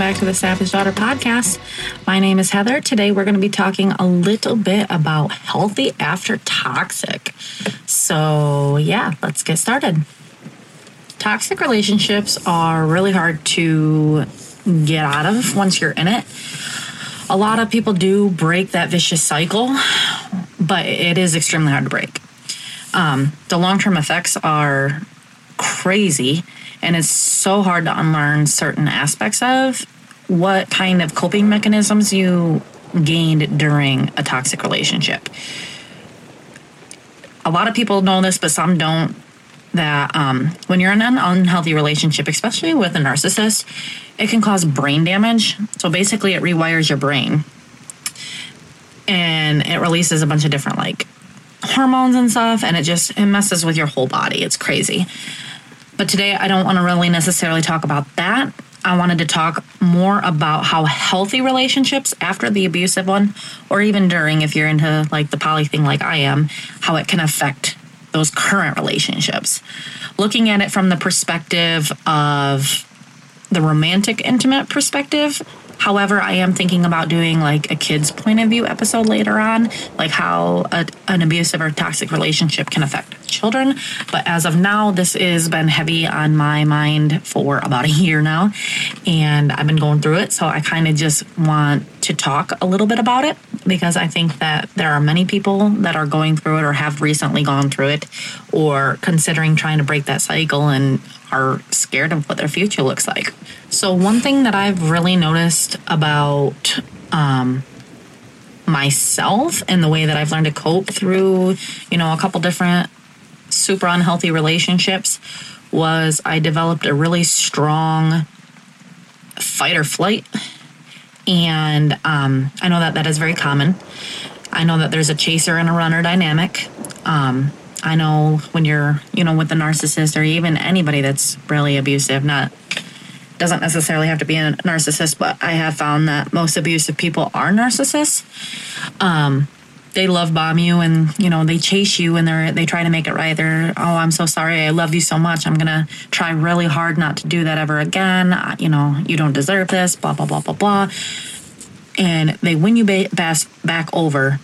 back to the Savage Daughter podcast. My name is Heather. Today we're going to be talking a little bit about healthy after toxic. So, yeah, let's get started. Toxic relationships are really hard to get out of once you're in it. A lot of people do break that vicious cycle, but it is extremely hard to break. Um, the long term effects are crazy and it's so hard to unlearn certain aspects of what kind of coping mechanisms you gained during a toxic relationship. A lot of people know this, but some don't. That um, when you're in an unhealthy relationship, especially with a narcissist, it can cause brain damage. So basically, it rewires your brain and it releases a bunch of different like hormones and stuff, and it just it messes with your whole body. It's crazy. But today, I don't want to really necessarily talk about that. I wanted to talk more about how healthy relationships after the abusive one, or even during, if you're into like the poly thing like I am, how it can affect those current relationships. Looking at it from the perspective of the romantic, intimate perspective, However, I am thinking about doing like a kid's point of view episode later on, like how a, an abusive or toxic relationship can affect children. But as of now, this has been heavy on my mind for about a year now, and I've been going through it. So I kind of just want to talk a little bit about it because I think that there are many people that are going through it or have recently gone through it or considering trying to break that cycle and are scared of what their future looks like. So, one thing that I've really noticed about um, myself and the way that I've learned to cope through, you know, a couple different super unhealthy relationships was I developed a really strong fight or flight. And um, I know that that is very common. I know that there's a chaser and a runner dynamic. Um, I know when you're, you know, with a narcissist or even anybody that's really abusive, not doesn't necessarily have to be a narcissist, but I have found that most abusive people are narcissists. Um, they love bomb you and you know they chase you and they're they try to make it right. They're oh i'm so sorry. I love you so much. I'm gonna try really hard not to do that ever again. You know you don't deserve this blah blah blah blah blah. And they win you back back over.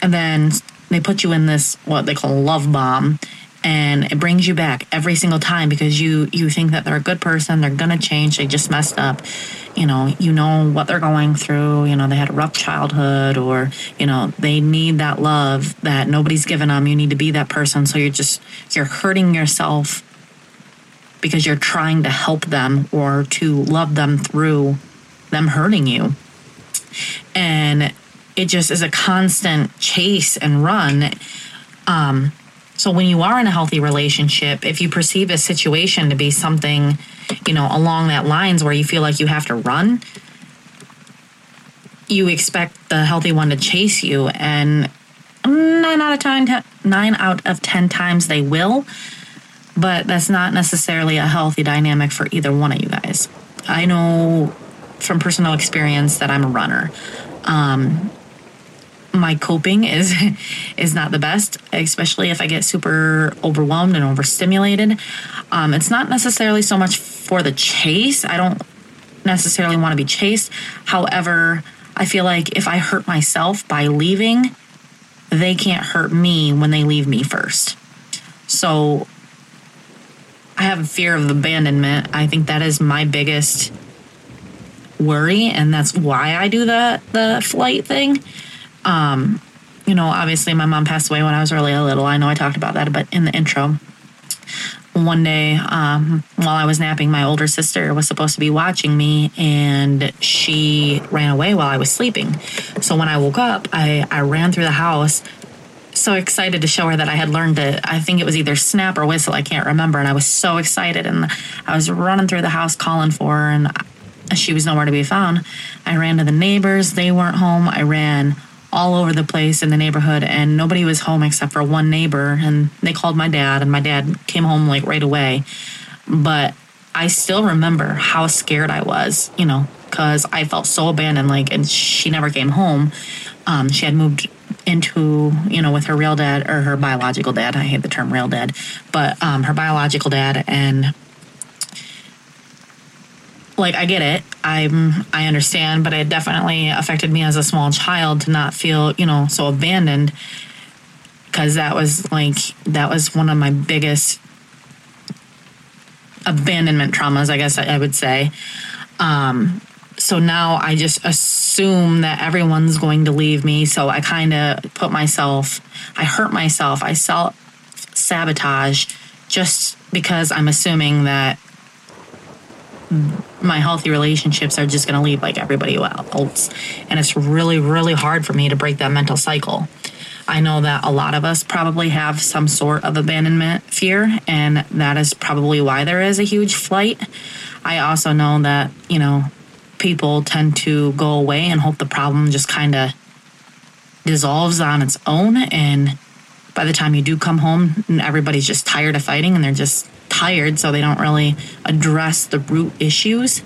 And then they put you in this what they call love bomb and it brings you back every single time because you you think that they're a good person they're gonna change they just messed up. You know you know what they're going through you know they had a rough childhood or you know they need that love that nobody's given them you need to be that person. So you're just you're hurting yourself because you're trying to help them or to love them through them hurting you. And it just is a constant chase and run. Um, so when you are in a healthy relationship, if you perceive a situation to be something, you know, along that lines where you feel like you have to run, you expect the healthy one to chase you, and nine out of ten, nine out of ten times they will. But that's not necessarily a healthy dynamic for either one of you guys. I know from personal experience that I'm a runner. Um, my coping is is not the best, especially if I get super overwhelmed and overstimulated. Um, it's not necessarily so much for the chase. I don't necessarily want to be chased. However, I feel like if I hurt myself by leaving, they can't hurt me when they leave me first. So I have a fear of abandonment. I think that is my biggest worry, and that's why I do the the flight thing um, you know, obviously my mom passed away when I was really little. I know I talked about that, but in the intro, one day um, while I was napping, my older sister was supposed to be watching me, and she ran away while I was sleeping. So when I woke up, I, I ran through the house, so excited to show her that I had learned to. I think it was either snap or whistle. I can't remember, and I was so excited, and I was running through the house calling for her, and she was nowhere to be found. I ran to the neighbors; they weren't home. I ran all over the place in the neighborhood and nobody was home except for one neighbor and they called my dad and my dad came home like right away. But i still remember how scared i was you know because i felt so abandoned like and she never came home. Um, she had moved into you know with her real dad or her biological dad i hate the term real dad but um, her biological dad and like I get it. I'm I understand, but it definitely affected me as a small child to not feel, you know, so abandoned cuz that was like that was one of my biggest abandonment traumas, I guess I would say. Um so now I just assume that everyone's going to leave me, so I kind of put myself I hurt myself. I self sabotage just because I'm assuming that my healthy relationships are just going to leave like everybody else. And it's really, really hard for me to break that mental cycle. I know that a lot of us probably have some sort of abandonment fear, and that is probably why there is a huge flight. I also know that, you know, people tend to go away and hope the problem just kind of dissolves on its own. And by the time you do come home, everybody's just tired of fighting and they're just tired, so they don't really address the root issues.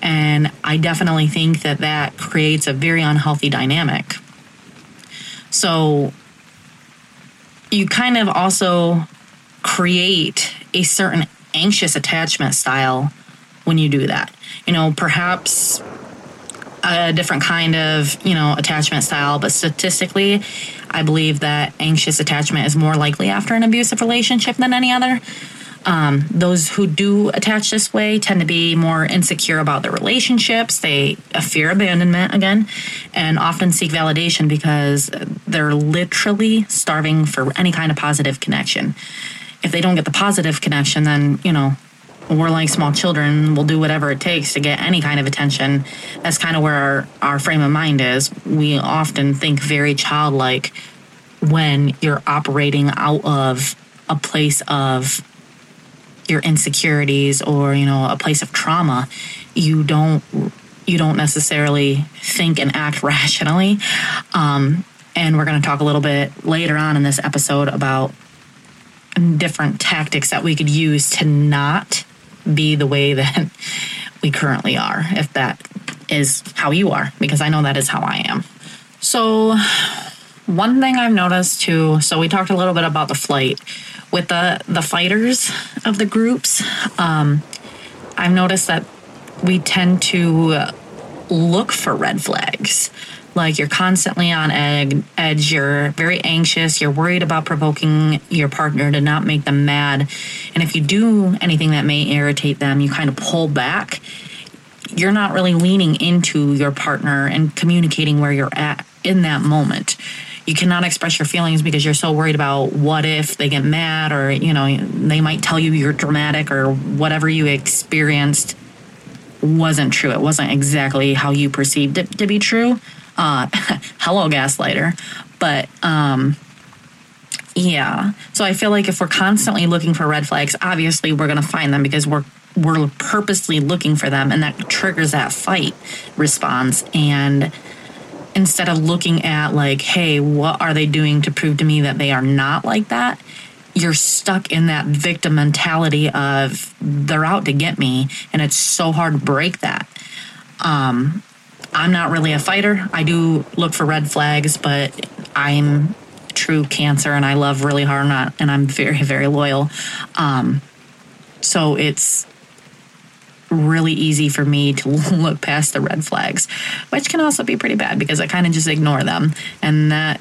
And I definitely think that that creates a very unhealthy dynamic. So you kind of also create a certain anxious attachment style when you do that. You know, perhaps a different kind of, you know, attachment style, but statistically, I believe that anxious attachment is more likely after an abusive relationship than any other. Um, those who do attach this way tend to be more insecure about their relationships. They fear abandonment again, and often seek validation because they're literally starving for any kind of positive connection. If they don't get the positive connection, then you know we're like small children. We'll do whatever it takes to get any kind of attention. That's kind of where our, our frame of mind is. We often think very childlike when you're operating out of a place of your insecurities or you know a place of trauma you don't you don't necessarily think and act rationally. Um, and we're going to talk a little bit later on in this episode about different tactics that we could use to not be the way that we currently are if that is how you are because i know that is how i am. So one thing i've noticed too so we talked a little bit about the flight with the the fighters of the groups, um, I've noticed that we tend to look for red flags. Like you're constantly on ed- edge, you're very anxious, you're worried about provoking your partner to not make them mad. And if you do anything that may irritate them, you kind of pull back. You're not really leaning into your partner and communicating where you're at in that moment. You cannot express your feelings because you're so worried about what if they get mad or you know they might tell you you're dramatic or whatever you experienced wasn't true. It wasn't exactly how you perceived it to be true. Uh, hello gaslighter. But um, yeah. So i feel like if we're constantly looking for red flags obviously we're going to find them because we're we're purposely looking for them and that triggers that fight response. And instead of looking at like, hey, what are they doing to prove to me that they are not like that? You're stuck in that victim mentality of they're out to get me, and it's so hard to break that. Um, I'm not really a fighter. I do look for red flags, but I'm true cancer and I love really hard not, and I'm very, very loyal. Um, so it's really easy for me to look past the red flags, which can also be pretty bad because I kind of just ignore them. And that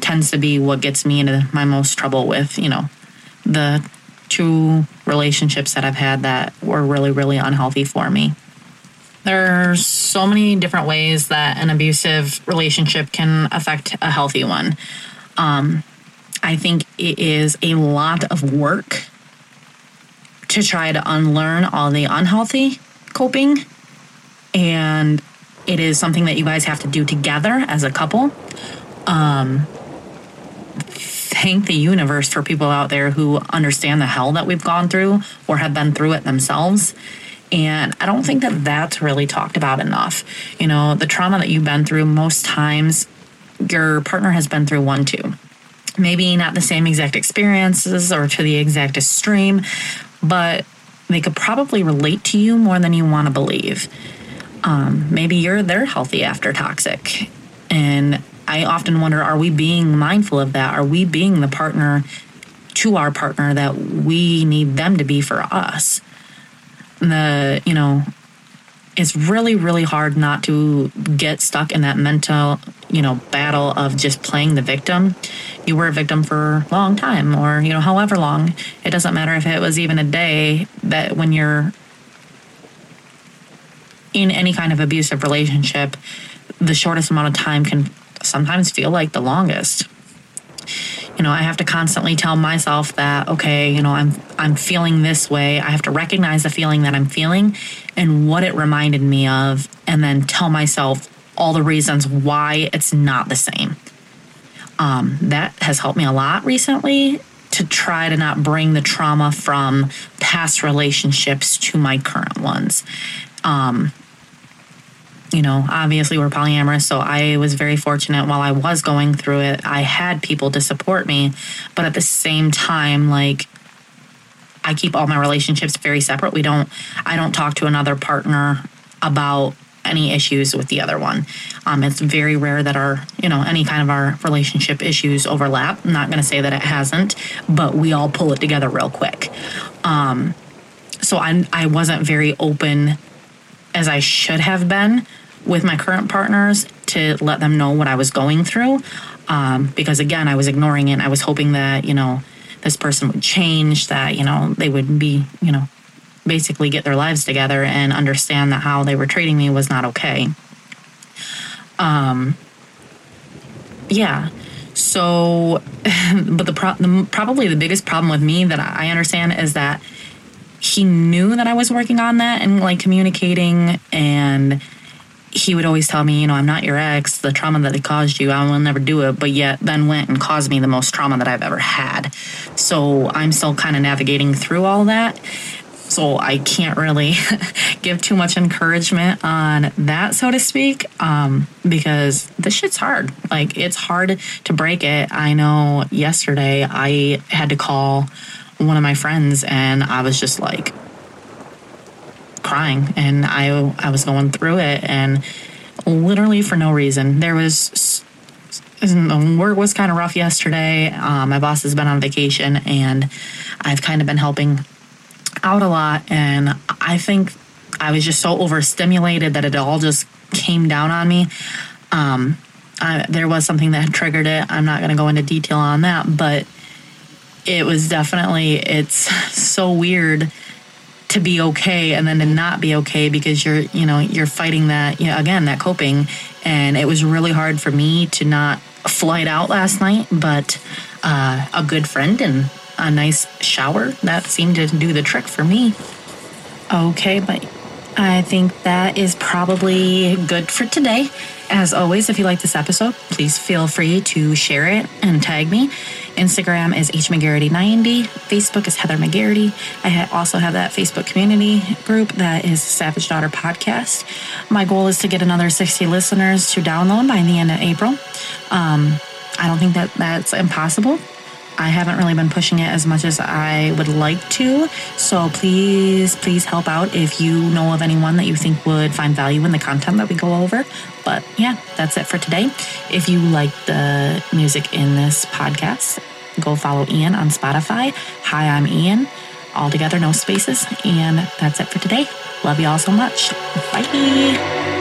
tends to be what gets me into my most trouble with, you know, the two relationships that I've had that were really, really unhealthy for me. There's so many different ways that an abusive relationship can affect a healthy one. Um, I think it is a lot of work to try to unlearn all the unhealthy coping. And it is something that you guys have to do together as a couple. Um, thank the universe for people out there who understand the hell that we've gone through or have been through it themselves. And I don't think that that's really talked about enough. You know, the trauma that you've been through, most times your partner has been through one too. Maybe not the same exact experiences or to the exact extreme, but they could probably relate to you more than you want to believe. Um, maybe you're they're healthy after toxic, and I often wonder: Are we being mindful of that? Are we being the partner to our partner that we need them to be for us? The you know, it's really, really hard not to get stuck in that mental, you know, battle of just playing the victim. You were a victim for a long time or, you know, however long. It doesn't matter if it was even a day that when you're in any kind of abusive relationship, the shortest amount of time can sometimes feel like the longest. You know, I have to constantly tell myself that okay, you know, I'm I'm feeling this way. I have to recognize the feeling that I'm feeling and what it reminded me of and then tell myself all the reasons why it's not the same. Um, that has helped me a lot recently to try to not bring the trauma from past relationships to my current ones. Um, you know, obviously we're polyamorous, so I was very fortunate while I was going through it. I had people to support me, but at the same time, like, I keep all my relationships very separate. We don't, I don't talk to another partner about any issues with the other one. Um, it's very rare that our, you know, any kind of our relationship issues overlap. I'm not going to say that it hasn't, but we all pull it together real quick. Um, so I, I wasn't very open as I should have been with my current partners to let them know what I was going through. Um, because again, I was ignoring it. I was hoping that, you know, this person would change, that, you know, they would be, you know, basically get their lives together and understand that how they were treating me was not okay. Um, yeah. So, but the, pro- the probably the biggest problem with me that I understand is that he knew that I was working on that and like communicating and he would always tell me, you know, I'm not your ex. The trauma that they caused you, I will never do it. But yet, then went and caused me the most trauma that I've ever had. So I'm still kind of navigating through all that. So I can't really give too much encouragement on that, so to speak, um, because this shit's hard. Like, it's hard to break it. I know yesterday I had to call one of my friends and I was just like, crying and I I was going through it and literally for no reason. There was work was kind of rough yesterday. Um, my boss has been on vacation and I've kind of been helping out a lot and I think I was just so overstimulated that it all just came down on me. Um, I, there was something that triggered it. I'm not going to go into detail on that, but it was definitely it's so weird to be okay and then to not be okay because you're you know you're fighting that you know again that coping and it was really hard for me to not flight out last night but uh, a good friend and a nice shower that seemed to do the trick for me okay but I think that is probably good for today. As always, if you like this episode, please feel free to share it and tag me. Instagram is hmcgarity90. Facebook is Heather McGarity. I also have that Facebook community group that is Savage Daughter Podcast. My goal is to get another 60 listeners to download by the end of April. Um, I don't think that that's impossible. I haven't really been pushing it as much as I would like to. So please, please help out if you know of anyone that you think would find value in the content that we go over. But yeah, that's it for today. If you like the music in this podcast, go follow Ian on Spotify. Hi, I'm Ian. All together, no spaces. And that's it for today. Love you all so much. Bye.